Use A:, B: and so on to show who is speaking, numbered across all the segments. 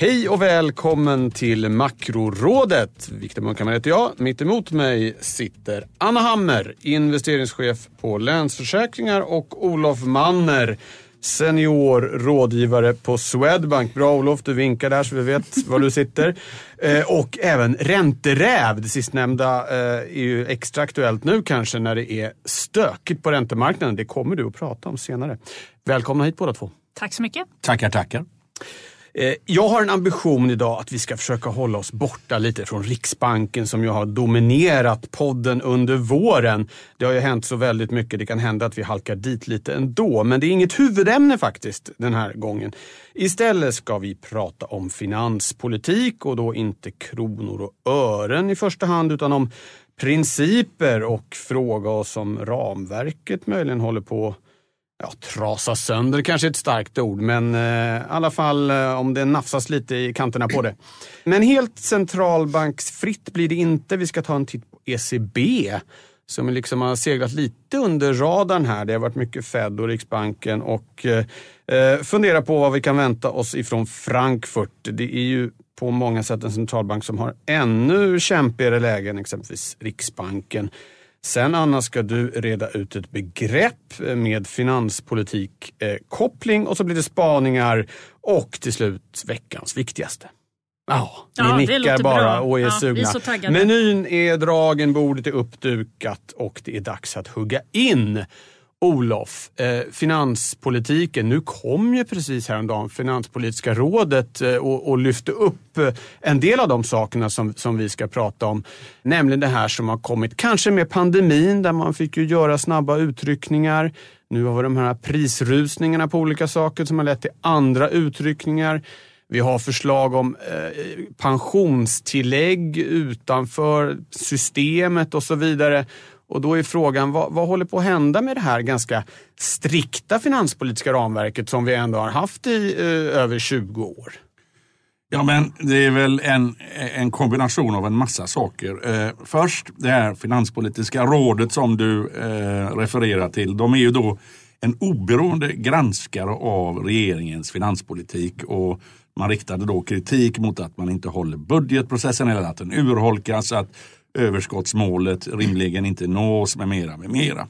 A: Hej och välkommen till Makrorådet. Viktor Munkhammar heter jag. Mitt emot mig sitter Anna Hammer, investeringschef på Länsförsäkringar och Olof Manner, senior rådgivare på Swedbank. Bra Olof, du vinkar där så vi vet var du sitter. Eh, och även ränteräv. Det sistnämnda eh, är ju extra aktuellt nu kanske när det är stökigt på räntemarknaden. Det kommer du att prata om senare. Välkomna hit båda två.
B: Tack så mycket.
C: Tackar, tackar.
A: Eh, jag har en ambition idag att vi ska försöka hålla oss borta lite från Riksbanken som ju har dominerat podden under våren. Det har ju hänt så väldigt mycket, det kan hända att vi halkar dit lite ändå. Men det är inget huvudämne faktiskt den här gången. Istället ska vi prata om finanspolitik och då inte kronor och ören i första hand utan om principer och fråga oss om ramverket möjligen håller på ja, trasa sönder kanske är ett starkt ord, men eh, i alla fall eh, om det nafsas lite i kanterna på det. Men helt centralbanksfritt blir det inte. Vi ska ta en titt på ECB som liksom har seglat lite under radarn här. Det har varit mycket Fed och Riksbanken och eh, eh, fundera på vad vi kan vänta oss ifrån Frankfurt. Det är ju på många sätt en centralbank som har ännu kämpigare lägen, exempelvis Riksbanken. Sen Anna ska du reda ut ett begrepp med finanspolitikkoppling och så blir det spaningar och till slut veckans viktigaste. Ja,
B: Ja,
A: ni
B: det
A: nickar bara
B: bra.
A: och är
B: Ja,
A: sugna.
B: är.
A: Menyn är dragen, bordet är uppdukat och det är dags att hugga in. Olof, eh, finanspolitiken. Nu kom ju precis häromdagen Finanspolitiska rådet eh, och, och lyfte upp eh, en del av de sakerna som, som vi ska prata om. Nämligen det här som har kommit, kanske med pandemin där man fick ju göra snabba utryckningar. Nu har vi de här prisrusningarna på olika saker som har lett till andra utryckningar. Vi har förslag om eh, pensionstillägg utanför systemet och så vidare. Och då är frågan, vad, vad håller på att hända med det här ganska strikta finanspolitiska ramverket som vi ändå har haft i eh, över 20 år?
C: Ja, men det är väl en, en kombination av en massa saker. Eh, först det här finanspolitiska rådet som du eh, refererar till. De är ju då en oberoende granskare av regeringens finanspolitik och man riktade då kritik mot att man inte håller budgetprocessen eller att den urholkas, att överskottsmålet rimligen inte nås med mera, med mera.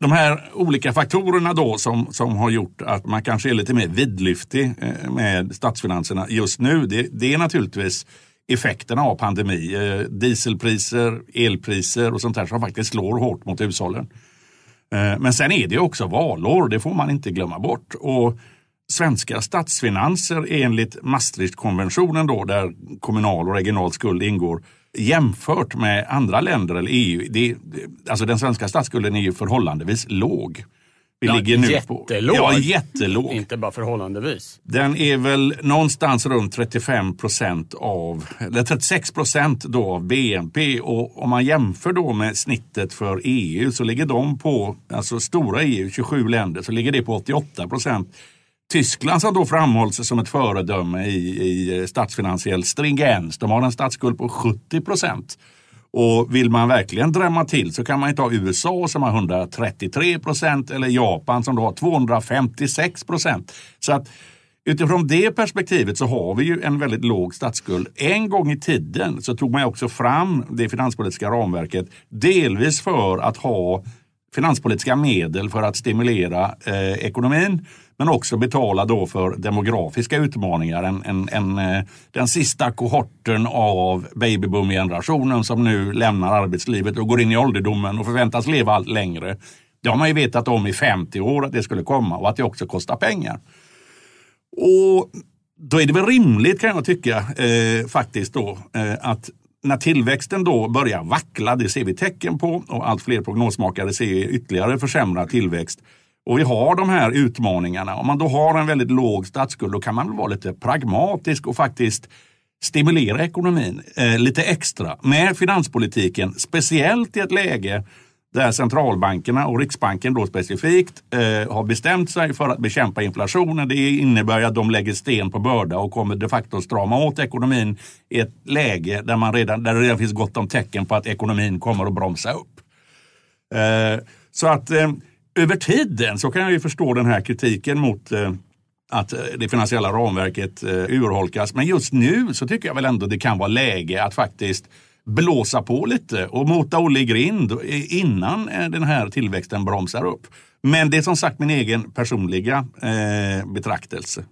C: De här olika faktorerna då som, som har gjort att man kanske är lite mer vidlyftig eh, med statsfinanserna just nu, det, det är naturligtvis effekterna av pandemi. Eh, dieselpriser, elpriser och sånt där som faktiskt slår hårt mot hushållen. Eh, men sen är det också valår, det får man inte glömma bort. Och svenska statsfinanser enligt Maastrichtkonventionen då, där kommunal och regional skuld ingår, jämfört med andra länder eller EU, det, alltså den svenska statsskulden är ju förhållandevis låg. Vi
A: Ja,
C: ligger nu
A: jättelåg.
C: På, ja, jättelåg.
A: Inte bara förhållandevis.
C: Den är väl någonstans runt 35 procent av, eller 36 procent då av BNP och om man jämför då med snittet för EU så ligger de på, alltså stora EU, 27 länder, så ligger det på 88 procent. Tyskland som då framhålls som ett föredöme i, i statsfinansiell stringens, de har en statsskuld på 70 procent. Och vill man verkligen drämma till så kan man ju ta USA som har 133 procent eller Japan som då har 256 procent. Så att utifrån det perspektivet så har vi ju en väldigt låg statsskuld. En gång i tiden så tog man ju också fram det finanspolitiska ramverket delvis för att ha finanspolitiska medel för att stimulera eh, ekonomin men också betala då för demografiska utmaningar. En, en, en, eh, den sista kohorten av babyboom-generationen som nu lämnar arbetslivet och går in i ålderdomen och förväntas leva allt längre. Det har man ju vetat om i 50 år att det skulle komma och att det också kostar pengar. Och då är det väl rimligt kan jag tycka eh, faktiskt då eh, att när tillväxten då börjar vackla, det ser vi tecken på och allt fler prognosmakare ser ytterligare försämrad tillväxt. Och vi har de här utmaningarna. Om man då har en väldigt låg statsskuld då kan man väl vara lite pragmatisk och faktiskt stimulera ekonomin eh, lite extra med finanspolitiken. Speciellt i ett läge där centralbankerna och Riksbanken då specifikt eh, har bestämt sig för att bekämpa inflationen. Det innebär att de lägger sten på börda och kommer de facto strama åt ekonomin i ett läge där, man redan, där det redan finns gott om tecken på att ekonomin kommer att bromsa upp. Eh, så att eh, över tiden så kan jag ju förstå den här kritiken mot eh, att eh, det finansiella ramverket eh, urholkas. Men just nu så tycker jag väl ändå det kan vara läge att faktiskt blåsa på lite och mota Olle i grind innan den här tillväxten bromsar upp. Men det är som sagt min egen personliga betraktelse.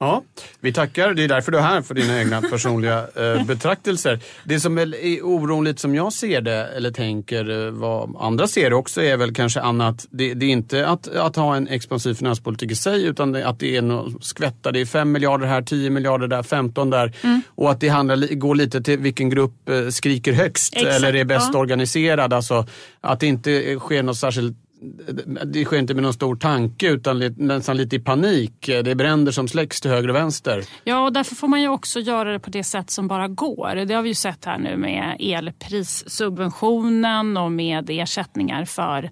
A: Ja, vi tackar. Det är därför du är här, för dina egna personliga eh, betraktelser. Det som är oroligt som jag ser det, eller tänker eh, vad andra ser det också, är väl kanske annat. Det, det är inte att, att ha en expansiv finanspolitik i sig, utan det, att det är något skvätta. Det är 5 miljarder här, 10 miljarder där, 15 där. Mm. Och att det handlar, går lite till vilken grupp eh, skriker högst Exakt, eller är bäst ja. organiserad. Alltså, att det inte sker något särskilt det sker inte med någon stor tanke utan nästan lite i panik. Det är bränder som släcks till höger och vänster.
D: Ja, och därför får man ju också göra det på det sätt som bara går. Det har vi ju sett här nu med elprissubventionen och med ersättningar för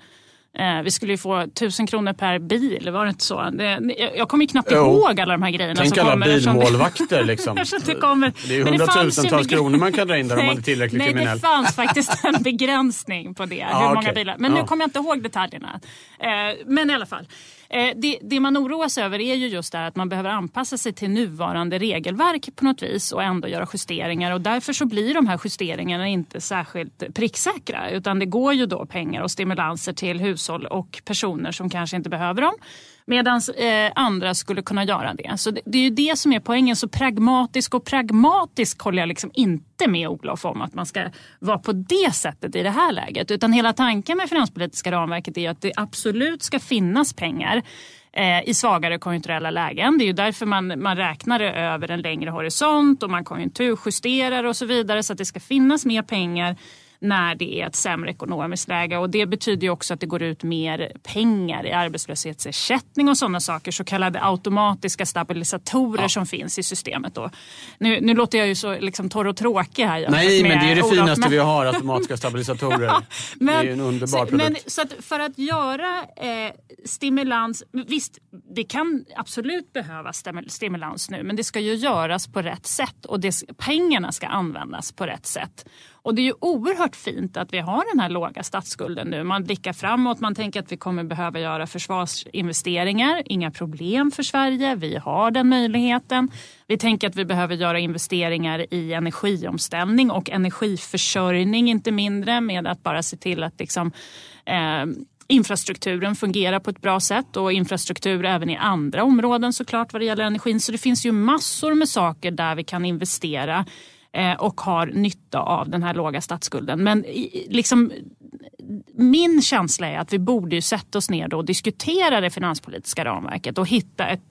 D: vi skulle ju få tusen kronor per bil, var det inte så? Det, jag kommer ju knappt jo. ihåg alla de här grejerna.
A: Tänk alla bilmålvakter liksom.
D: det, kommer.
A: det är hundratusentals kronor man kan dra in där om man är tillräckligt
D: nej,
A: kriminell.
D: Det fanns faktiskt en begränsning på det, ah, hur många okay. bilar. Men ah. nu kommer jag inte ihåg detaljerna. Eh, men i alla fall. Eh, det, det, man oroas över är ju just det att man behöver anpassa sig till nuvarande regelverk på något vis och ändå göra justeringar. Och därför så blir de här justeringarna inte särskilt pricksäkra. Utan det går ju då pengar och stimulanser till hushåll och personer som kanske inte behöver dem. Medan eh, andra skulle kunna göra det. Så det, det, är ju det som är poängen. Så pragmatisk och pragmatisk håller jag liksom inte med Olof om att man ska vara på det sättet i det här läget. Utan hela tanken med finanspolitiska ramverket är att det absolut ska finnas pengar eh, i svagare konjunkturella lägen. Det är ju därför man, man räknar det över en längre horisont och man konjunkturjusterar och så vidare så att det ska finnas mer pengar när det är ett sämre ekonomiskt läge. Och det betyder ju också att det går ut mer pengar i arbetslöshetsersättning och sådana saker. Så kallade automatiska stabilisatorer ja. som finns i systemet. Då. Nu, nu låter jag ju så liksom torr och tråkig här.
A: Nej, men det är det Olof, finaste men... vi har, automatiska stabilisatorer. ja, men, det är ju en underbar så, produkt.
D: Men, så att för att göra eh, stimulans, visst det kan absolut behövas stimulans nu men det ska ju göras på rätt sätt och det, pengarna ska användas på rätt sätt. Och det är ju oerhört fint att vi har den här låga statsskulden nu. Man blickar framåt, man tänker att vi kommer behöva göra försvarsinvesteringar. Inga problem för Sverige, vi har den möjligheten. Vi tänker att vi behöver göra investeringar i energiomställning och energiförsörjning inte mindre med att bara se till att liksom, eh, infrastrukturen fungerar på ett bra sätt och infrastruktur även i andra områden såklart vad det gäller energin. Så det finns ju massor med saker där vi kan investera Eh, och har nytta av den här låga statsskulden. Men liksom, min känsla är att vi borde ju sätta oss ner och diskutera det finanspolitiska ramverket och hitta ett,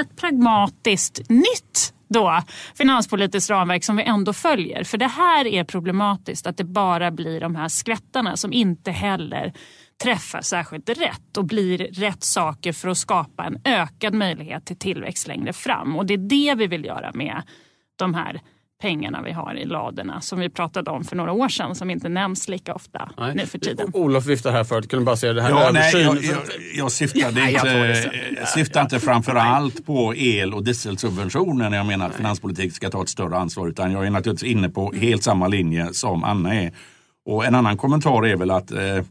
D: ett pragmatiskt nytt då, finanspolitiskt ramverk som vi ändå följer. För det här är problematiskt att det bara blir de här skvättarna som inte heller träffar särskilt rätt och blir rätt saker för att skapa en ökad möjlighet till tillväxt längre fram. Och det är det vi vill göra med de här pengarna vi har i ladorna som vi pratade om för några år sedan som inte nämns lika ofta nej. nu för tiden.
A: Olof viftade här förut, kunde bara säga det här
C: ja, nej, jag, jag, jag syftade inte, jag syftar inte framför allt på el och dieselsubventioner när jag menar att finanspolitiken ska ta ett större ansvar utan jag är naturligtvis inne på helt samma linje som Anna är. Och en annan kommentar är väl att eh,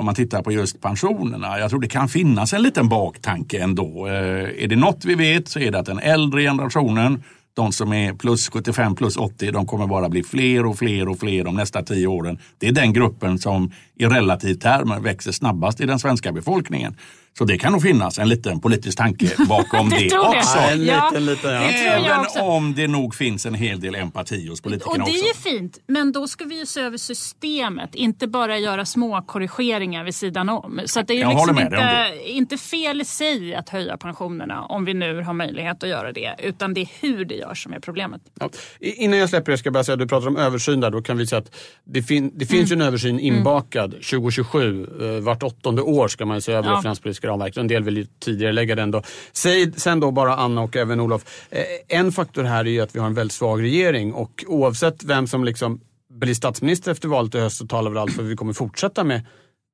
C: om man tittar på just pensionerna. Jag tror det kan finnas en liten baktanke ändå. Eh, är det något vi vet så är det att den äldre generationen de som är plus 75 plus 80, de kommer bara bli fler och fler och fler de nästa tio åren. Det är den gruppen som i relativ termer växer snabbast i den svenska befolkningen. Så det kan nog finnas en liten politisk tanke bakom det, det också.
A: Ja, en liten, liten, ja.
C: Även om det nog finns en hel del empati hos politikerna
D: också. Och
C: det
D: är ju fint, men då ska vi ju se över systemet, inte bara göra små korrigeringar vid sidan om. Så det är ju liksom inte, inte fel i sig att höja pensionerna om vi nu har möjlighet att göra det, utan det är hur det görs som är problemet.
A: Ja. Innan jag släpper det ska jag bara säga att du pratar om översyn där, då kan vi säga att det, fin det finns mm. ju en översyn inbakad 2027. Mm. Vart åttonde år ska man se över ja. finanspolitiska ramverket. En del vill ju tidigare lägga den då. Säg sen då bara Anna och även Olof. Eh, en faktor här är ju att vi har en väldigt svag regering och oavsett vem som liksom blir statsminister efter valet i höst så talar väl allt för att vi kommer fortsätta med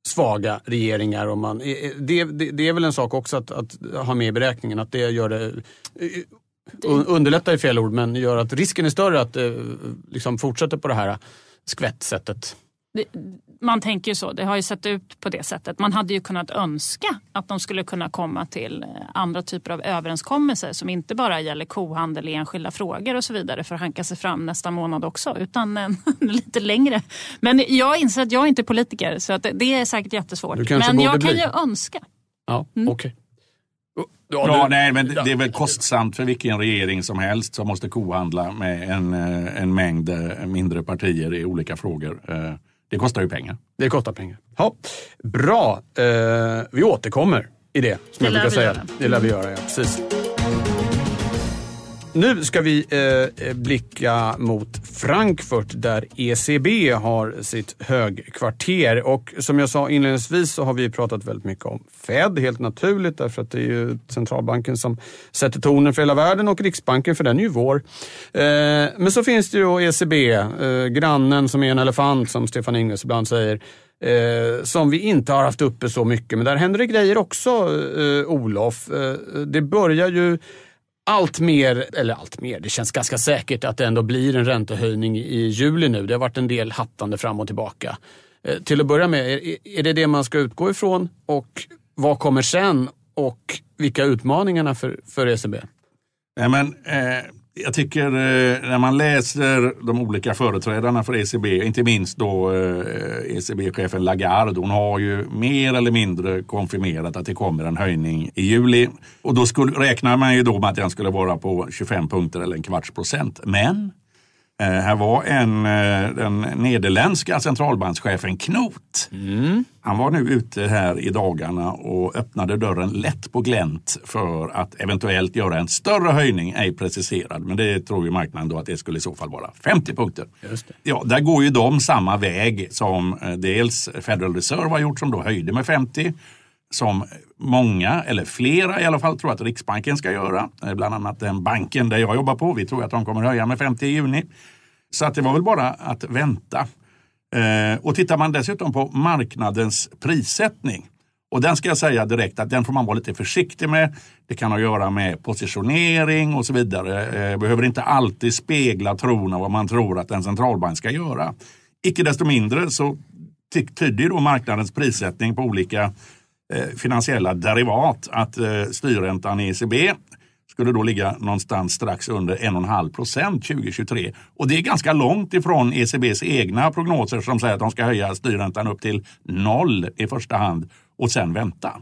A: svaga regeringar. Och man, det, det, det är väl en sak också att, att, ha med i beräkningen att det gör det underlättar är fel ord, men gör att risken är större att det liksom fortsätter på det här skvättsättet
D: man tänker ju så, det har ju sett ut på det sättet. Man hade ju kunnat önska att de skulle kunna komma till eh, andra typer av överenskommelser som inte bara gäller kohandel i enskilda frågor och så vidare för att hanka sig fram nästa månad också, utan en, lite längre. Men jag inser att jag inte är politiker så att det är säkert jättesvårt. Men jag kan ju önska.
A: Ja, mm. okej. Okay.
C: Ja, nej, men det är väl kostsamt för vilken regering som helst som måste kohandla med en, eh, en mängd eh, mindre partier i olika frågor. Det kostar ju pengar.
A: Det kostar pengar. Ja, bra, eh, vi återkommer i det. Som det jag brukar säga. Göra. Det lär vi göra, ja. Precis. Nu ska vi eh, eh, blicka mot Frankfurt där ECB har sitt högkvarter. Och som jag sa inledningsvis så har vi pratat väldigt mycket om Fed, helt naturligt därför att det är ju centralbanken som sätter tonen för hela världen och Riksbanken för den är ju vår. Eh, men så finns det ju ECB, eh, grannen som är en elefant som Stefan Ingves ibland säger. Eh, som vi inte har haft uppe så mycket. Men där händer det grejer också, eh, Olof. Eh, det börjar ju allt mer, eller allt mer, det känns ganska säkert att det ändå blir en räntehöjning i juli nu. Det har varit en del hattande fram och tillbaka. Eh, till att börja med, är det det man ska utgå ifrån och vad kommer sen och vilka är utmaningarna för, för ECB?
C: Nej, men, eh, jag tycker eh, när man läser de olika företrädarna för ECB, inte minst då eh, ECB-chefen Lagarde, hon har ju mer eller mindre konfirmerat att det kommer en höjning i juli. Och då skulle, räknar man ju då med att den skulle vara på 25 punkter eller en kvarts procent. Men här var en, eh, den nederländska centralbankschefen Knot. Mm. Han var nu ute här i dagarna och öppnade dörren lätt på glänt för att eventuellt göra en större höjning, ej preciserad. Men det tror ju marknaden då att det skulle i så fall vara 50 punkter. Ja, där går ju de samma väg som eh, dels Federal Reserve har gjort som då höjde med 50 som många, eller flera i alla fall, tror att Riksbanken ska göra. Bland annat den banken där jag jobbar på. Vi tror att de kommer höja med 50 i juni. Så att det var väl bara att vänta. Eh, och tittar man dessutom på marknadens prissättning och den ska jag säga direkt att den får man vara lite försiktig med. Det kan ha att göra med positionering och så vidare. Eh, behöver inte alltid spegla tron av vad man tror att en centralbank ska göra. Icke desto mindre så tyder då marknadens prissättning på olika Eh, finansiella derivat att eh, styrräntan i ECB skulle då ligga någonstans strax under 1,5 procent 2023. Och det är ganska långt ifrån ECBs egna prognoser som säger att de ska höja styrräntan upp till noll i första hand och sen vänta.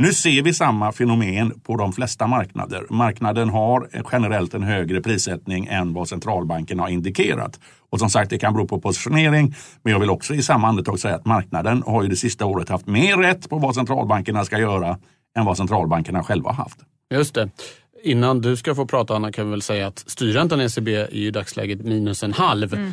C: Nu ser vi samma fenomen på de flesta marknader. Marknaden har generellt en högre prissättning än vad centralbanken har indikerat. Och som sagt, det kan bero på positionering. Men jag vill också i samma andetag säga att marknaden har ju det sista året haft mer rätt på vad centralbankerna ska göra än vad centralbankerna själva haft.
A: Just det. Innan du ska få prata Anna kan vi väl säga att styrräntan i ECB är i dagsläget minus en halv. Mm.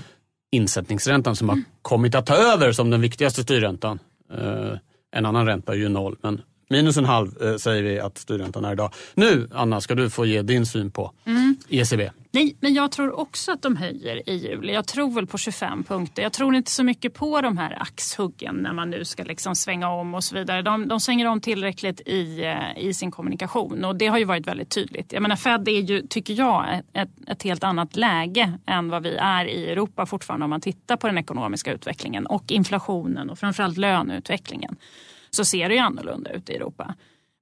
A: Insättningsräntan som har kommit att ta över som den viktigaste styrräntan. Uh, en annan ränta är ju noll men Minus en halv eh, säger vi att styrräntan är idag. Nu, Anna, ska du få ge din syn på mm. ECB.
D: Nej, men jag tror också att de höjer i juli. Jag tror väl på 25 punkter. Jag tror inte så mycket på de här axhuggen när man nu ska liksom svänga om och så vidare. De, de svänger om tillräckligt i, eh, i sin kommunikation och det har ju varit väldigt tydligt. Jag menar, Fed är ju, tycker jag, ett, ett helt annat läge än vad vi är i Europa fortfarande om man tittar på den ekonomiska utvecklingen och inflationen och framförallt löneutvecklingen så ser det ju annorlunda ut i Europa.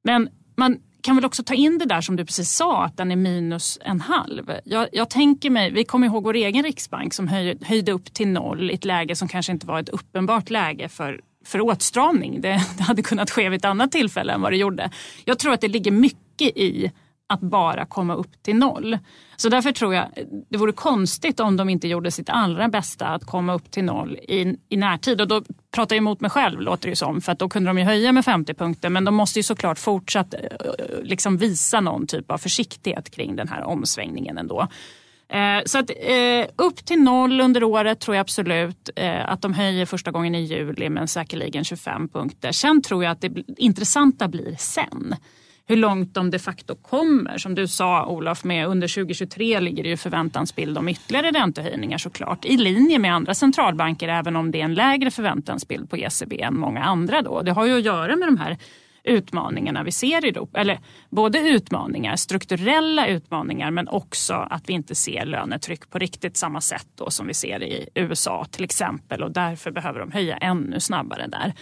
D: Men man kan väl också ta in det där som du precis sa, att den är minus en halv. Jag, jag tänker mig, vi kommer ihåg vår egen riksbank som höj, höjde upp till noll i ett läge som kanske inte var ett uppenbart läge för, för åtstramning. Det, det hade kunnat ske vid ett annat tillfälle än vad det gjorde. Jag tror att det ligger mycket i att bara komma upp till noll. Så därför tror jag det vore konstigt om de inte gjorde sitt allra bästa att komma upp till noll i, i närtid. Och då pratar jag emot mig själv låter det som. För att då kunde de ju höja med 50 punkter. Men de måste ju såklart fortsatt eh, liksom visa någon typ av försiktighet kring den här omsvängningen ändå. Eh, så att, eh, upp till noll under året tror jag absolut eh, att de höjer första gången i juli men säkerligen 25 punkter. Sen tror jag att det intressanta blir sen hur långt de de facto kommer. Som du sa Olof, med under 2023 ligger det ju förväntansbild om ytterligare räntehöjningar såklart. I linje med andra centralbanker även om det är en lägre förväntansbild på ECB än många andra. Då. Det har ju att göra med de här utmaningarna vi ser i Europa. Eller både utmaningar, strukturella utmaningar men också att vi inte ser lönetryck på riktigt samma sätt då som vi ser i USA till exempel och därför behöver de höja ännu snabbare där.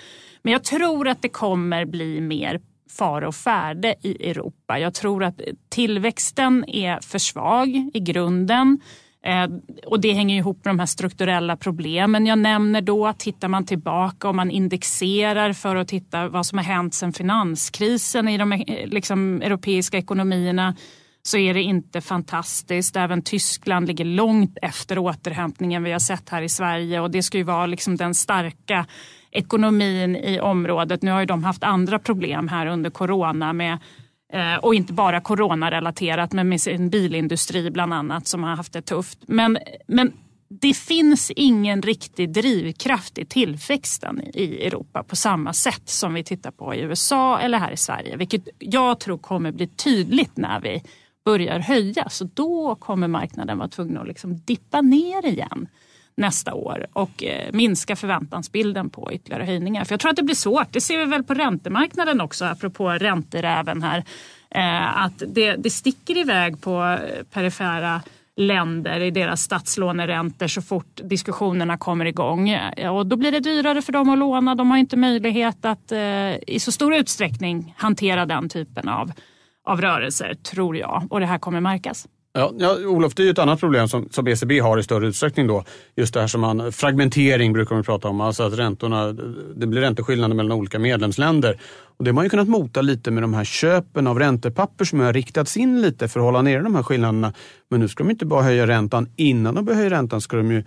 D: Men jag tror att det kommer bli mer fara och färde i Europa. Jag tror att tillväxten är för svag i grunden. Eh, och det hänger ihop med de här strukturella problemen jag nämner då. Tittar man tillbaka och man indexerar för att titta vad som har hänt sedan finanskrisen i de eh, liksom, europeiska ekonomierna så är det inte fantastiskt. Även Tyskland ligger långt efter återhämtningen vi har sett här i Sverige och det ska ju vara liksom den starka ekonomin i området. Nu har ju de haft andra problem här under corona med eh, och inte bara coronarelaterat men med sin bilindustri bland annat som har haft det tufft. Men, men det finns ingen riktig drivkraft i tillväxten i Europa på samma sätt som vi tittar på i USA eller här i Sverige. Vilket jag tror kommer bli tydligt när vi börjar höja. Så då kommer marknaden vara tvungen att liksom dippa ner igen nästa år och eh, minska förväntansbilden på ytterligare höjningar. För jag tror att det blir svårt. Det ser vi väl på räntemarknaden också, apropå ränteräven här. Eh, att det, det sticker iväg på eh, perifera länder i deras statslåneräntor så fort diskussionerna kommer igång. Och då blir det dyrare för dem att låna. De har inte möjlighet att eh, i så stor utsträckning hantera den typen av, av rörelser, tror jag. Och det här kommer märkas.
A: Ja, ja, Olof, det är ju ett annat problem som, som ECB har i större utsträckning då. Just det här som man, fragmentering brukar man prata om, alltså att räntorna, det blir ränteskillnader mellan olika medlemsländer. Och det har man ju kunnat mota lite med de här köpen av räntepapper som har riktats in lite för att hålla nere de här skillnaderna. Men nu ska de inte bara höja räntan, innan de börjar höja räntan ska de ju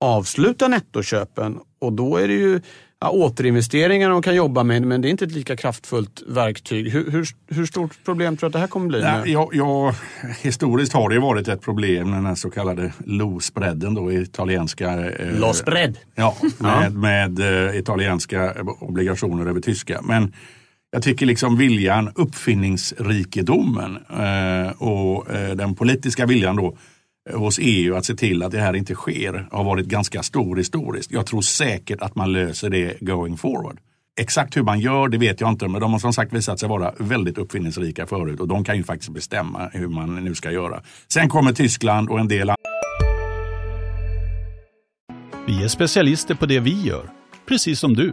A: avsluta nettoköpen och då är det ju ja, återinvesteringar de kan jobba med, men det är inte ett lika kraftfullt verktyg. Hur, hur, hur stort problem tror du att det här kommer bli?
C: Nej, ja, ja, historiskt har det varit ett problem, den här så kallade low-spreaden då, italienska...
A: Eh, Low spread?
C: Ja, med, med eh, italienska obligationer över tyska. Men jag tycker liksom viljan, uppfinningsrikedomen eh, och eh, den politiska viljan då hos EU att se till att det här inte sker har varit ganska stor historiskt. Jag tror säkert att man löser det going forward. Exakt hur man gör det vet jag inte men de har som sagt visat sig vara väldigt uppfinningsrika förut och de kan ju faktiskt bestämma hur man nu ska göra. Sen kommer Tyskland och en del andra.
B: Vi är specialister på det vi gör, precis som du.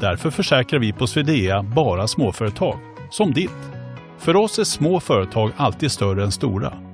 B: Därför försäkrar vi på Swedea bara småföretag, som ditt. För oss är små företag alltid större än stora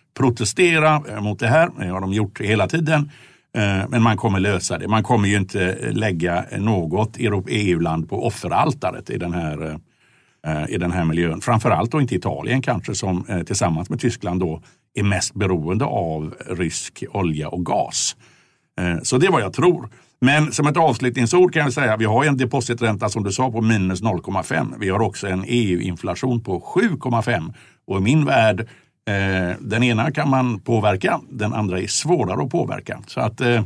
C: protestera mot det här. Det har de gjort hela tiden. Eh, men man kommer lösa det. Man kommer ju inte lägga något EU-land på offeraltaret i den här, eh, i den här miljön. Framförallt då inte Italien kanske som eh, tillsammans med Tyskland då är mest beroende av rysk olja och gas. Så det är vad jag tror. Men som ett avslutningsord kan jag säga vi har en depositränta som du sa på minus 0,5. Vi har också en EU-inflation på 7,5 och i min värld Eh, den ena kan man påverka, den andra är svårare att påverka. Så att, eh,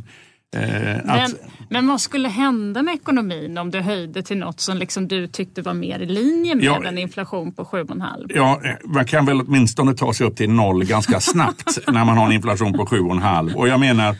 D: men, att, men vad skulle hända med ekonomin om du höjde till något som liksom du tyckte var mer i linje med ja, en inflation på 7,5?
C: Ja, man kan väl åtminstone ta sig upp till noll ganska snabbt när man har en inflation på 7,5. Och jag menar,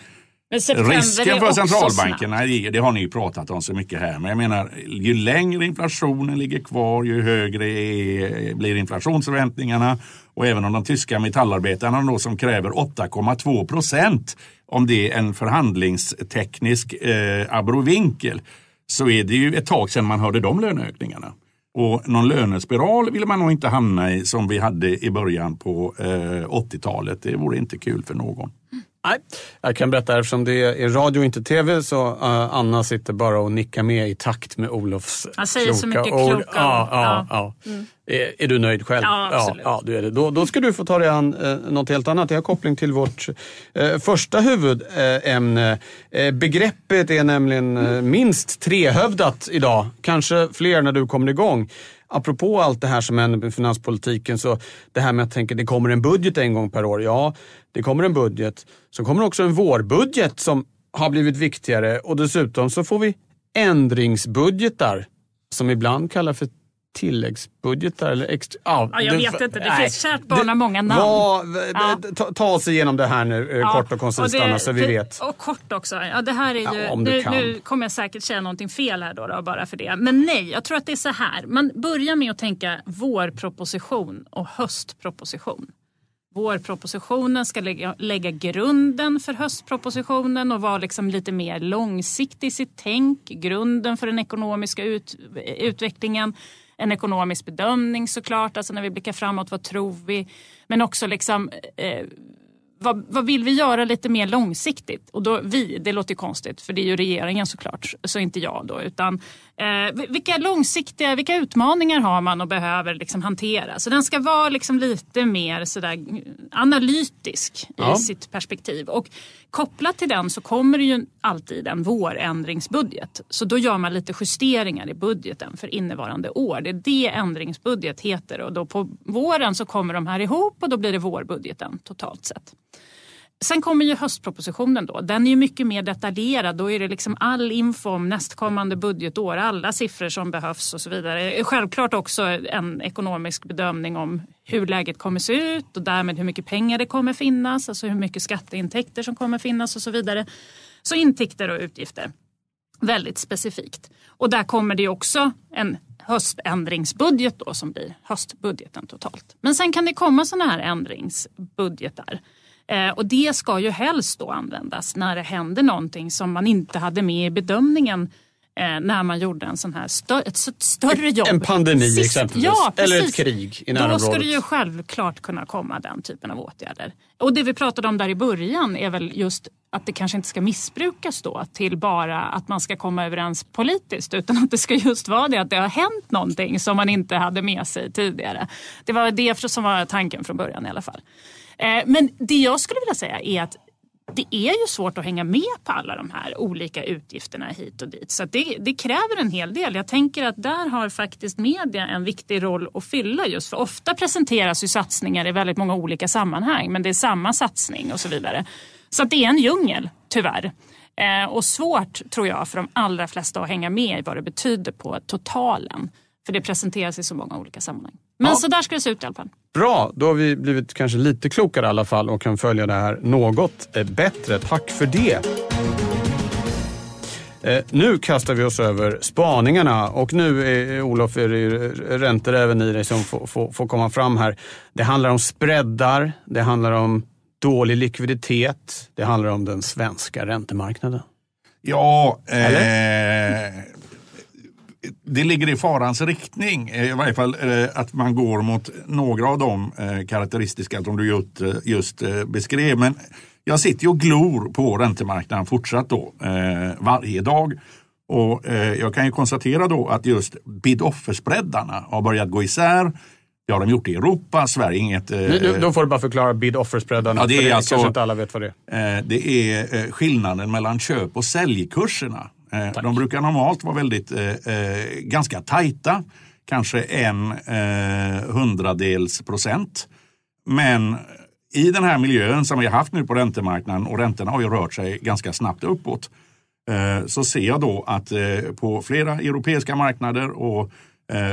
C: Risken för centralbankerna, det har ni pratat om så mycket här, men jag menar ju längre inflationen ligger kvar ju högre är, blir inflationsförväntningarna. Och även om de tyska metallarbetarna då, som kräver 8,2 procent, om det är en förhandlingsteknisk eh, abrovinkel, så är det ju ett tag sedan man hörde de löneökningarna. Och någon lönespiral vill man nog inte hamna i som vi hade i början på eh, 80-talet. Det vore inte kul för någon.
A: Nej, jag kan berätta eftersom det är radio och inte tv så uh, Anna sitter bara och nickar med i takt med Olofs
D: Han säger
A: kloka
D: så mycket
A: ord.
D: kloka
A: ja, ja,
D: ja.
A: ja. Mm. Är, är, du nöjd själv?
D: Ja, absolut.
A: Ja, du är det. Då, då ska du få ta dig an eh, något helt annat. Det har koppling till vårt eh, första huvudämne. Eh, begreppet är nämligen eh, minst trehövdat idag. Kanske fler när du kommer igång apropå allt det här som händer med finanspolitiken, så det här med att tänka det kommer en budget en gång per år. Ja, det kommer en budget. Så kommer också en vårbudget som har blivit viktigare och dessutom så får vi ändringsbudgetar som ibland kallas för tilläggsbudgetar eller extra...
D: Ja, ja jag
A: det,
D: vet inte. Det nej, finns kärt barn har många namn.
A: Vad, ja. ta, ta oss igenom det här nu ja, kort och koncist Anna så vi vet.
D: Och kort också. Ja, det här är ju, nu, nu, kommer jag säkert säga någonting fel här då, då, bara för det. Men nej, jag tror att det är så här. Man börjar med att tänka vårproposition och höstproposition. Vårpropositionen ska lägga, lägga grunden för höstpropositionen och vara liksom lite mer långsiktig i sitt tänk. Grunden för den ekonomiska ut, utvecklingen en ekonomisk bedömning såklart, alltså när vi blickar framåt, vad tror vi? Men också liksom eh, vad, vad, vill vi göra lite mer långsiktigt? Och då vi, det låter konstigt för det är ju regeringen såklart, så inte jag då. Utan eh, vilka långsiktiga, vilka utmaningar har man och behöver liksom hantera? Så den ska vara liksom lite mer sådär analytisk ja. i sitt perspektiv. Och kopplat till den så kommer det ju alltid en vårändringsbudget. Så då gör man lite justeringar i budgeten för innevarande år. Det är det ändringsbudget heter och då på våren så kommer de här ihop och då blir det vårbudgeten totalt sett. Sen kommer ju höstpropositionen då. Den är ju mycket mer detaljerad. Då är det liksom all info om nästkommande budgetår, alla siffror som behövs och så vidare. Självklart också en ekonomisk bedömning om hur läget kommer se ut och därmed hur mycket pengar det kommer finnas, alltså hur mycket skatteintäkter som kommer finnas och så vidare. Så intäkter och utgifter. Väldigt specifikt. Och där kommer det också en höständringsbudget då som blir höstbudgeten totalt. Men sen kan det komma sådana här ändringsbudgetar och det ska ju helst då användas när det händer någonting som man inte hade med i bedömningen eh, när man gjorde en sån här stö ett större jobb.
A: En pandemi Sist, exempelvis,
D: ja,
A: eller ett krig i närområdet.
D: Då det ju självklart kunna komma den typen av åtgärder. Och det vi pratade om där i början är väl just att det kanske inte ska missbrukas då till bara att man ska komma överens politiskt utan att det ska just vara det att det har hänt någonting som man inte hade med sig tidigare. Det var det som var tanken från början i alla fall. Eh, men det jag skulle vilja säga är att det är ju svårt att hänga med på alla de här olika utgifterna hit och dit. Så det, det, kräver en hel del. Jag tänker att där har faktiskt media en viktig roll att fylla just för ofta presenteras ju satsningar i väldigt många olika sammanhang men det är samma satsning och så vidare. Så det är en djungel, tyvärr. Eh, och svårt tror jag för de allra flesta att hänga med i vad det betyder på totalen. För det presenteras i så många olika sammanhang. Men ja. så där ska det se ut i alla fall.
A: Bra, då har vi blivit kanske lite klokare i alla fall och kan följa det här något eh, bättre. Tack för det. Eh, nu kastar vi oss över spaningarna och nu är, Olof är det räntor även i dig som får, får, får, komma fram här. Det handlar om spreadar, det handlar om dålig likviditet, det handlar om den svenska räntemarknaden.
C: Ja, eh, det ligger i farans riktning, eh, i varje fall eh, att man går mot några av de eh, karaktäristiska som du just, beskrev. Men jag sitter ju och glor på räntemarknaden fortsatt då, varje dag. Och jag kan ju konstatera då att just bid-offer-spreadarna har börjat gå isär. Det har de gjort i Europa, Sverige inget...
A: Då får du bara förklara bid-offer-spreadarna, ja, det, är för det alltså, kanske inte alla vet vad det
C: är. Det är skillnaden mellan köp och säljkurserna Tack. De brukar normalt vara väldigt eh, eh, ganska tajta, kanske en eh, hundradels procent. Men i den här miljön som vi har haft nu på räntemarknaden och räntorna har ju rört sig ganska snabbt uppåt eh, så ser jag då att eh, på flera europeiska marknader och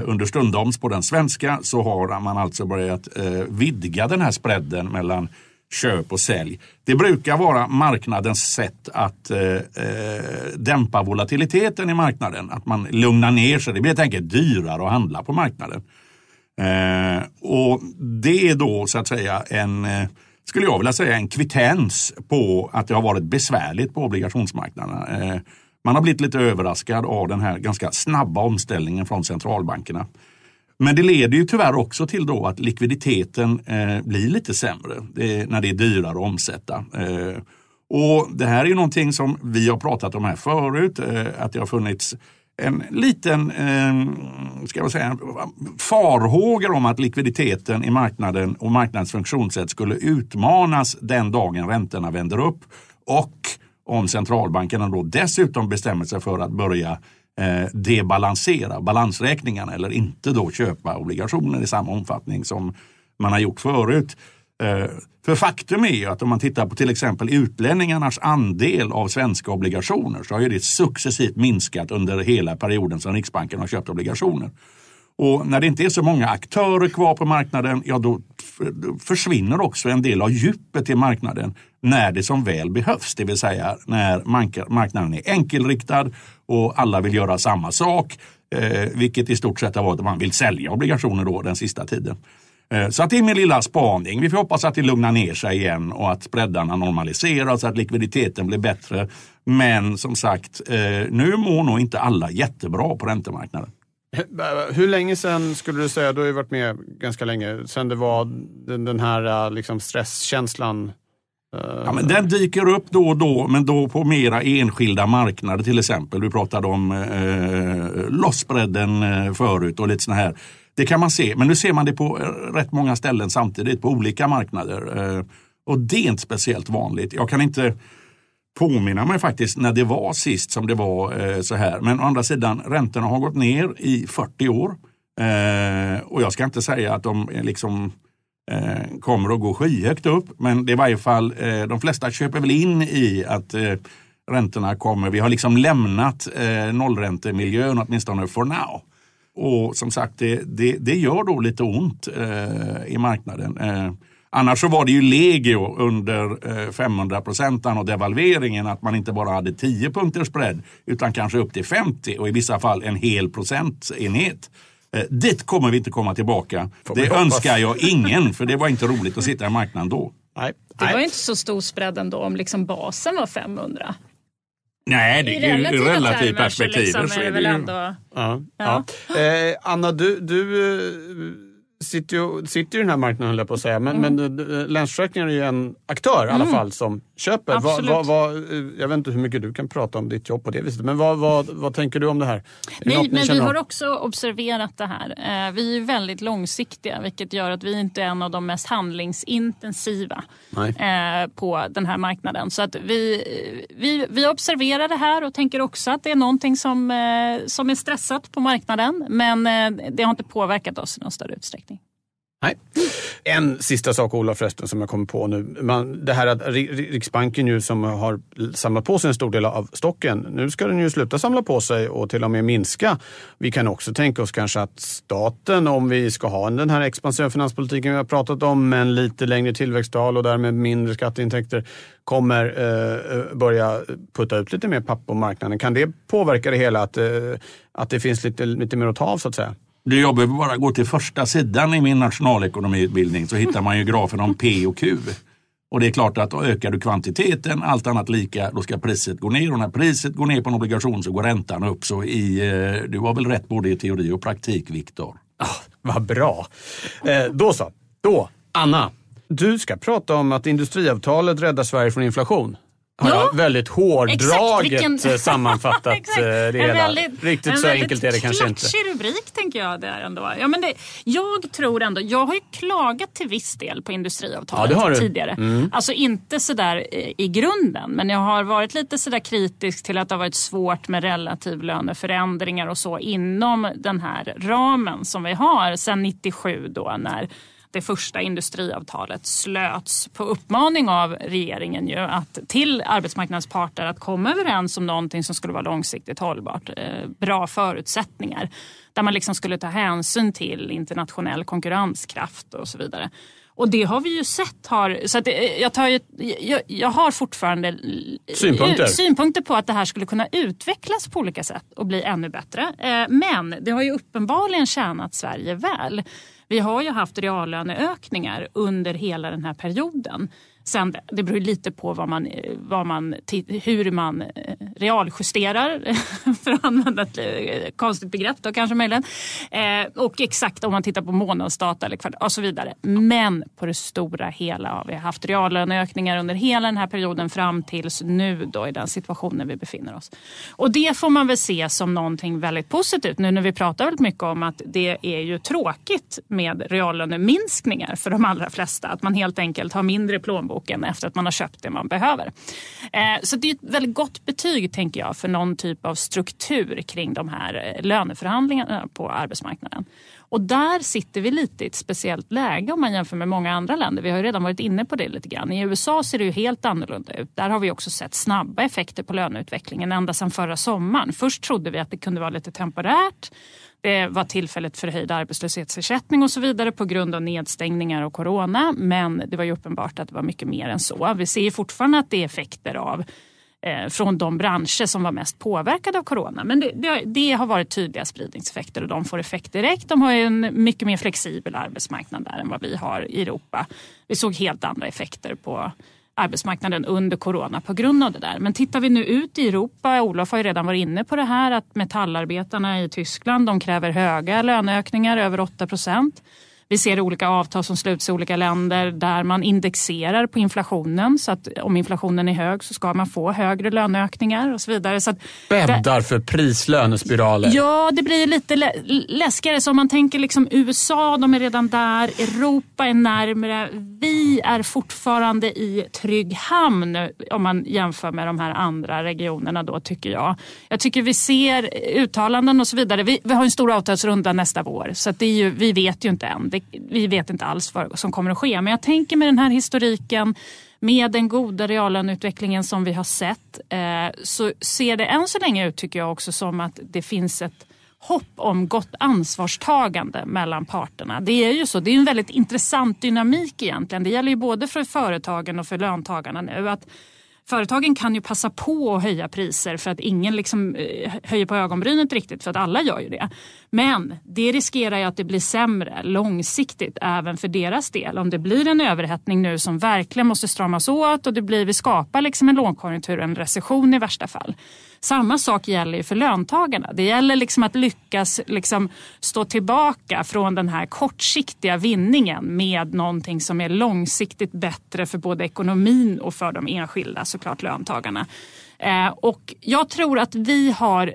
C: under stundoms på den svenska så har man alltså börjat vidga den här spreaden mellan köp och sälj. Det brukar vara marknadens sätt att eh, eh, dämpa volatiliteten i marknaden. Att man lugnar ner sig. Det blir helt enkelt dyrare att handla på marknaden. Eh, och Det är då så att säga en, eh, skulle jag vilja säga, en kvittens på att det har varit besvärligt på obligationsmarknaderna. Eh, man har blivit lite överraskad av den här ganska snabba omställningen från centralbankerna. Men det leder ju tyvärr också till då att likviditeten eh, blir lite sämre det, när det är dyrare att omsätta. Eh, Och Det här är ju någonting som vi har pratat om här förut, eh, att det har funnits en liten eh, ska jag säga, farhågor om att likviditeten i marknaden och marknadens funktionssätt skulle utmanas den dagen räntorna vänder upp och om centralbankerna då dessutom bestämmer sig för att börja eh, debalansera balansräkningarna eller inte då köpa obligationer i samma omfattning som man har gjort förut. Eh, för faktum är ju att om man tittar på till exempel utlänningarnas andel av svenska obligationer så har ju det successivt minskat under hela perioden som Riksbanken har köpt obligationer. Och när det inte är så många aktörer kvar på marknaden, ja då försvinner också en del av djupet i marknaden när det som väl behövs. Det vill säga när marknaden är enkelriktad och alla vill göra samma sak. Eh, vilket i stort sett har varit att man vill sälja obligationer då den sista tiden. Eh, så att det är min lilla spaning. Vi får hoppas att det lugnar ner sig igen och att spreadarna normaliseras, att likviditeten blir bättre. Men som sagt, eh, nu mår nog inte alla jättebra på räntemarknaden.
A: Hur länge sen skulle du säga, du har ju varit med ganska länge, sen det var den här äh, liksom stresskänslan äh,
C: Ja, men den dyker upp då och då, men då på mera enskilda marknader till exempel. Du pratade om eh, lossbredden förut och lite sådana här det kan man se, men nu ser man det på rätt många ställen samtidigt på olika marknader. Eh, och det är inte speciellt vanligt. Jag kan inte påminna mig faktiskt när det var sist som det var eh, så här. Men å andra sidan, räntorna har gått ner i 40 år. Eh, och jag ska inte säga att de eh, liksom eh, kommer att gå skyhögt upp. Men det är i varje fall, de flesta köper väl in i att räntorna kommer, vi har liksom lämnat nollräntemiljön åtminstone for now. Och som sagt, det, det, det gör då lite ont eh, i marknaden. Eh, annars så var det ju legio under eh, 500 procentan och devalveringen att man inte bara hade 10 punkters spread utan kanske upp till 50 och i vissa fall en hel procentenhet. Eh, dit kommer vi inte komma tillbaka. Det önskar jag ingen för det var inte roligt att sitta i marknaden då.
D: Nej. Det var inte så stor spread ändå om liksom basen var 500.
C: Nej, det är ju relativt perspektiv. Liksom
D: så är det ju... Ändå... Ja,
A: ja. ja. Eh, Anna, du, du eh, sitter ju, sitter i den här marknaden höll jag på att säga. Men, mm. men eh, Länsförsäkringar är ju en aktör i alla mm. fall som köper. Va, va, va, jag vet inte hur mycket du kan prata om ditt jobb på det viset. Men vad, tänker du om det här?
D: Nej, men vi har också observerat det här. Eh, vi är väldigt långsiktiga vilket gör att vi inte är en av de mest handlingsintensiva Nej. på den här marknaden. Så att vi, vi, vi observerar det här och tänker också att det är någonting som, som är stressat på marknaden. Men det har inte påverkat oss i någon större utsträckning.
A: Nej. En sista sak Ola förresten som jag kommer på nu. Man, det här att Riksbanken ju som har samlat på sig en stor del av stocken. Nu ska den ju sluta samla på sig och till och med minska. Vi kan också tänka oss kanske att staten, om vi ska ha den här expansiva finanspolitiken vi har pratat om med en lite längre tillväxttal och därmed mindre skatteintäkter kommer eh, eh, börja putta ut lite mer papper på marknaden. Kan det påverka det hela att, eh, att det finns lite, lite mer att ta av så att säga?
C: Det jag behöver bara gå till första sidan i min nationalekonomiutbildning så hittar man ju grafen om P och Q. Och det är klart att ökar du kvantiteten, allt annat lika, då ska priset gå ner. Och när priset går ner på en obligation så går räntan upp. Så i, eh, du har väl rätt både i teori och praktik, Viktor?
A: Ah, vad bra. Eh, då så. Då, Anna. Du ska prata om att industriavtalet räddar Sverige från inflation har ja. jag väldigt hårdraget Vilken... Eh, sammanfattat eh, det hela. Väldigt, Riktigt så enkelt är det kanske inte.
D: En rubrik tänker jag där ändå. Ja, men det, jag tror ändå, jag har ju klagat till viss del på industriavtalet ja, tidigare. Mm. Alltså inte sådär eh, i grunden men jag har varit lite sådär kritisk till att det har varit svårt med relativlöneförändringar och så inom den här ramen som vi har sedan 97 då när det första industriavtalet slöts på uppmaning av regeringen ju att till arbetsmarknadens parter att komma överens om någonting som skulle vara långsiktigt hållbart. Eh, bra förutsättningar där man liksom skulle ta hänsyn till internationell konkurrenskraft och så vidare. Och det har vi ju sett. Har, så att jag, tar ju, jag, jag, har fortfarande
A: synpunkter.
D: synpunkter på att det här skulle kunna utvecklas på olika sätt och bli ännu bättre. Eh, men det har ju uppenbarligen tjänat Sverige väl. Vi har ju haft reallöneökningar under hela den här perioden. Sen, det beror lite på vad man, vad man, hur man eh, realjusterar, för att använda ett eh, konstigt begrepp då kanske möjligen. Eh, och exakt om man tittar på månadsdata eller och så vidare. Men på det stora hela har vi haft reallöneökningar under hela den här perioden fram tills nu då i den situationen vi befinner oss. Och det får man väl se som någonting väldigt positivt nu när vi pratar väldigt mycket om att det är ju tråkigt med reallöneminskningar för de allra flesta. Att man helt enkelt har mindre plånbok plånboken efter att man har köpt det man behöver. Eh, så det är ett väldigt gott betyg tänker jag för någon typ av struktur kring de här eh, löneförhandlingarna på arbetsmarknaden. Och där sitter vi lite i ett speciellt läge om man jämför med många andra länder. Vi har ju redan varit inne på det lite grann. I USA ser det ju helt annorlunda ut. Där har vi också sett snabba effekter på löneutvecklingen ända sedan förra sommaren. Först trodde vi att det kunde vara lite temporärt. Det var tillfället för höjd arbetslöshetsersättning och så vidare på grund av nedstängningar och corona. Men det var ju uppenbart att det var mycket mer än så. Vi ser fortfarande att det är effekter av eh, från de branscher som var mest påverkade av corona. Men det, det, det, har varit tydliga spridningseffekter och de får effekt direkt. De har en mycket mer flexibel arbetsmarknad där än vad vi har i Europa. Vi såg helt andra effekter på arbetsmarknaden under corona på grund av det där. Men tittar vi nu ut i Europa, Olof har ju redan varit inne på det här att metallarbetarna i Tyskland de kräver höga löneökningar, över 8 procent. Vi ser olika avtal som sluts i olika länder där man indexerar på inflationen. Så att om inflationen är hög så ska man få högre löneökningar och så vidare. Så
A: Bäddar för prislönespiraler.
D: Ja, det blir lite lä läskigare. Så om man tänker liksom USA, de är redan där. Europa är närmre. Vi är fortfarande i trygg hamn om man jämför med de här andra regionerna då tycker jag. Jag tycker vi ser uttalanden och så vidare. Vi, vi har en stor avtalsrunda nästa vår så att det är ju, vi vet ju inte än. Det vi vet inte alls vad som kommer att ske. Men jag tänker med den här historiken med den goda reallöneutvecklingen som vi har sett eh, så ser det än så länge ut tycker jag också som att det finns ett hopp om gott ansvarstagande mellan parterna. Det är ju så, det är en väldigt intressant dynamik egentligen. Det gäller ju både för företagen och för löntagarna nu. Att Företagen kan ju passa på att höja priser för att ingen liksom eh, höjer på ögonbrynet riktigt för att alla gör ju det. Men det riskerar ju att det blir sämre långsiktigt även för deras del. Om det blir en överhettning nu som verkligen måste stramas åt och det blir, vi skapar liksom en lågkonjunktur, en recession i värsta fall samma sak gäller ju för löntagarna. Det gäller liksom att lyckas liksom stå tillbaka från den här kortsiktiga vinningen med någonting som är långsiktigt bättre för både ekonomin och för de enskilda såklart löntagarna. Eh, och jag tror att vi har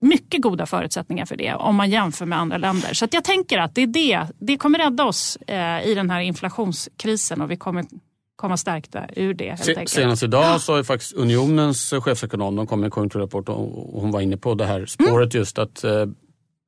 D: mycket goda förutsättningar för det om man jämför med andra länder. Så jag tänker att det, är det, det kommer rädda oss eh, i den här inflationskrisen och vi kommer komma stärkta ur det. Helt
A: Se, senast idag så har faktiskt Unionens chefsekonom, de kom med en konjunkturrapport och hon var inne på det här spåret mm. just att eh,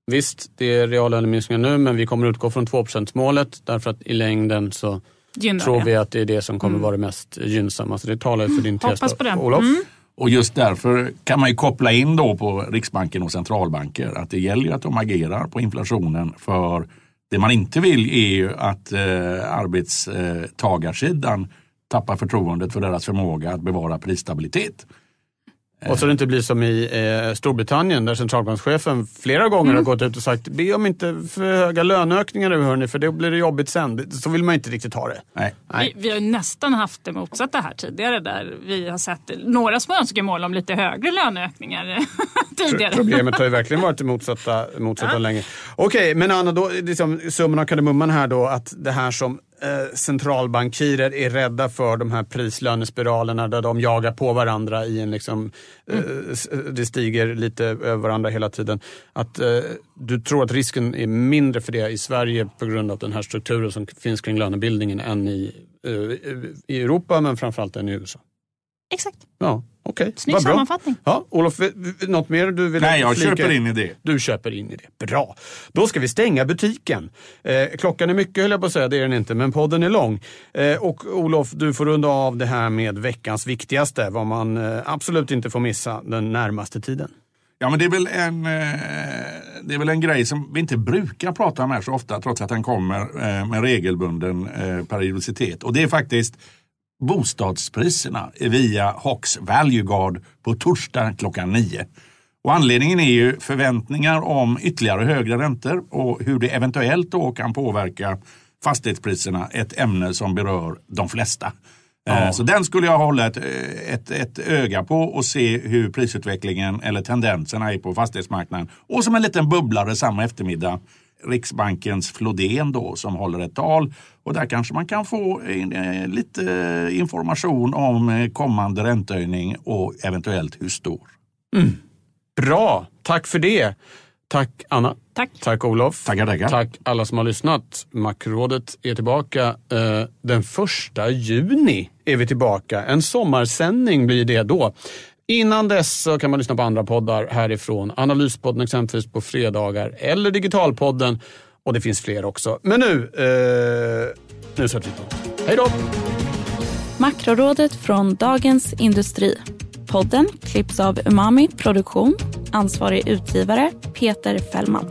A: visst, det är reallöneminskningar nu men vi kommer utgå från 2 målet därför att i längden så Gynnar tror vi att det är det som kommer mm. vara det mest gynnsamma. Så det talar för din tes.
D: Hoppas på det. Olof? Mm.
C: Och just därför kan man ju koppla in då på Riksbanken och centralbanker att det gäller att de agerar på inflationen för det man inte vill är ju att eh, arbetstagarsidan tappar förtroendet för deras förmåga att bevara prisstabilitet.
A: Och så det inte blir som i eh, Storbritannien där centralbankschefen flera gånger mm. har gått ut och sagt be om inte för höga löneökningar nu hörni för då blir det jobbigt sen. Så vill man inte riktigt ha det.
C: Nej.
D: Nej. Vi, vi, har nästan haft det motsatta här tidigare där vi har sett några små önskemål om lite högre löneökningar tidigare.
A: Problemet har ju verkligen varit det motsatta, motsatta ja. länge. Okej, okay, men Anna, då, liksom, summan av kardemumman här då att det här som Eh, centralbankirer är rädda för de här prislönespiralerna där de jagar på varandra i en liksom, mm. eh, det stiger lite över varandra hela tiden. Att eh, du tror att risken är mindre för det i Sverige på grund av den här strukturen som finns kring lönebildningen än i, eh, i Europa men framförallt än i USA?
D: Exakt.
A: Ja. Okej,
D: Snygg vad bra. sammanfattning.
A: Ja, Olof, något mer du vill
C: Nej, jag
A: flika?
C: köper in i det.
A: Du köper in i det. Bra. Då ska vi stänga butiken. Eh, klockan är mycket höll jag på att säga, det är den inte, men podden är lång. Eh, och Olof, du får runda av det här med veckans viktigaste, vad man eh, absolut inte får missa den närmaste tiden.
C: Ja, men det är, väl en, eh, det är väl en grej som vi inte brukar prata om här så ofta, trots att den kommer eh, med regelbunden eh, periodicitet. Och det är faktiskt bostadspriserna via Hawks Value Guard på torsdag klockan nio. Och anledningen är ju förväntningar om ytterligare högre räntor och hur det eventuellt då kan påverka fastighetspriserna, ett ämne som berör de flesta. Eh,
A: Ja.
C: Så den skulle jag hålla ett, ett, ett öga på och se hur prisutvecklingen eller tendenserna är på fastighetsmarknaden. Och som en liten bubblare samma eftermiddag Riksbankens Flodén då som håller ett tal. Och där kanske man kan få eh, lite information om eh, kommande räntehöjning och eventuellt hur stor.
A: Bra, tack för det. Tack Anna.
D: Tack.
A: Tack Olof.
C: Tackar, tackar.
A: Tack alla som har lyssnat. Makrorådet är tillbaka eh, den första juni. är vi tillbaka. En sommarsändning blir det då. Innan dess så kan man lyssna på andra poddar härifrån. Analyspodden exempelvis på fredagar eller Digitalpodden. Och det finns fler också. Men nu, eh, nu sätter vi på. Hej då!
E: Makrorådet från Dagens Industri. Podden klipps av Umami Produktion. Ansvarig utgivare Peter Fällman.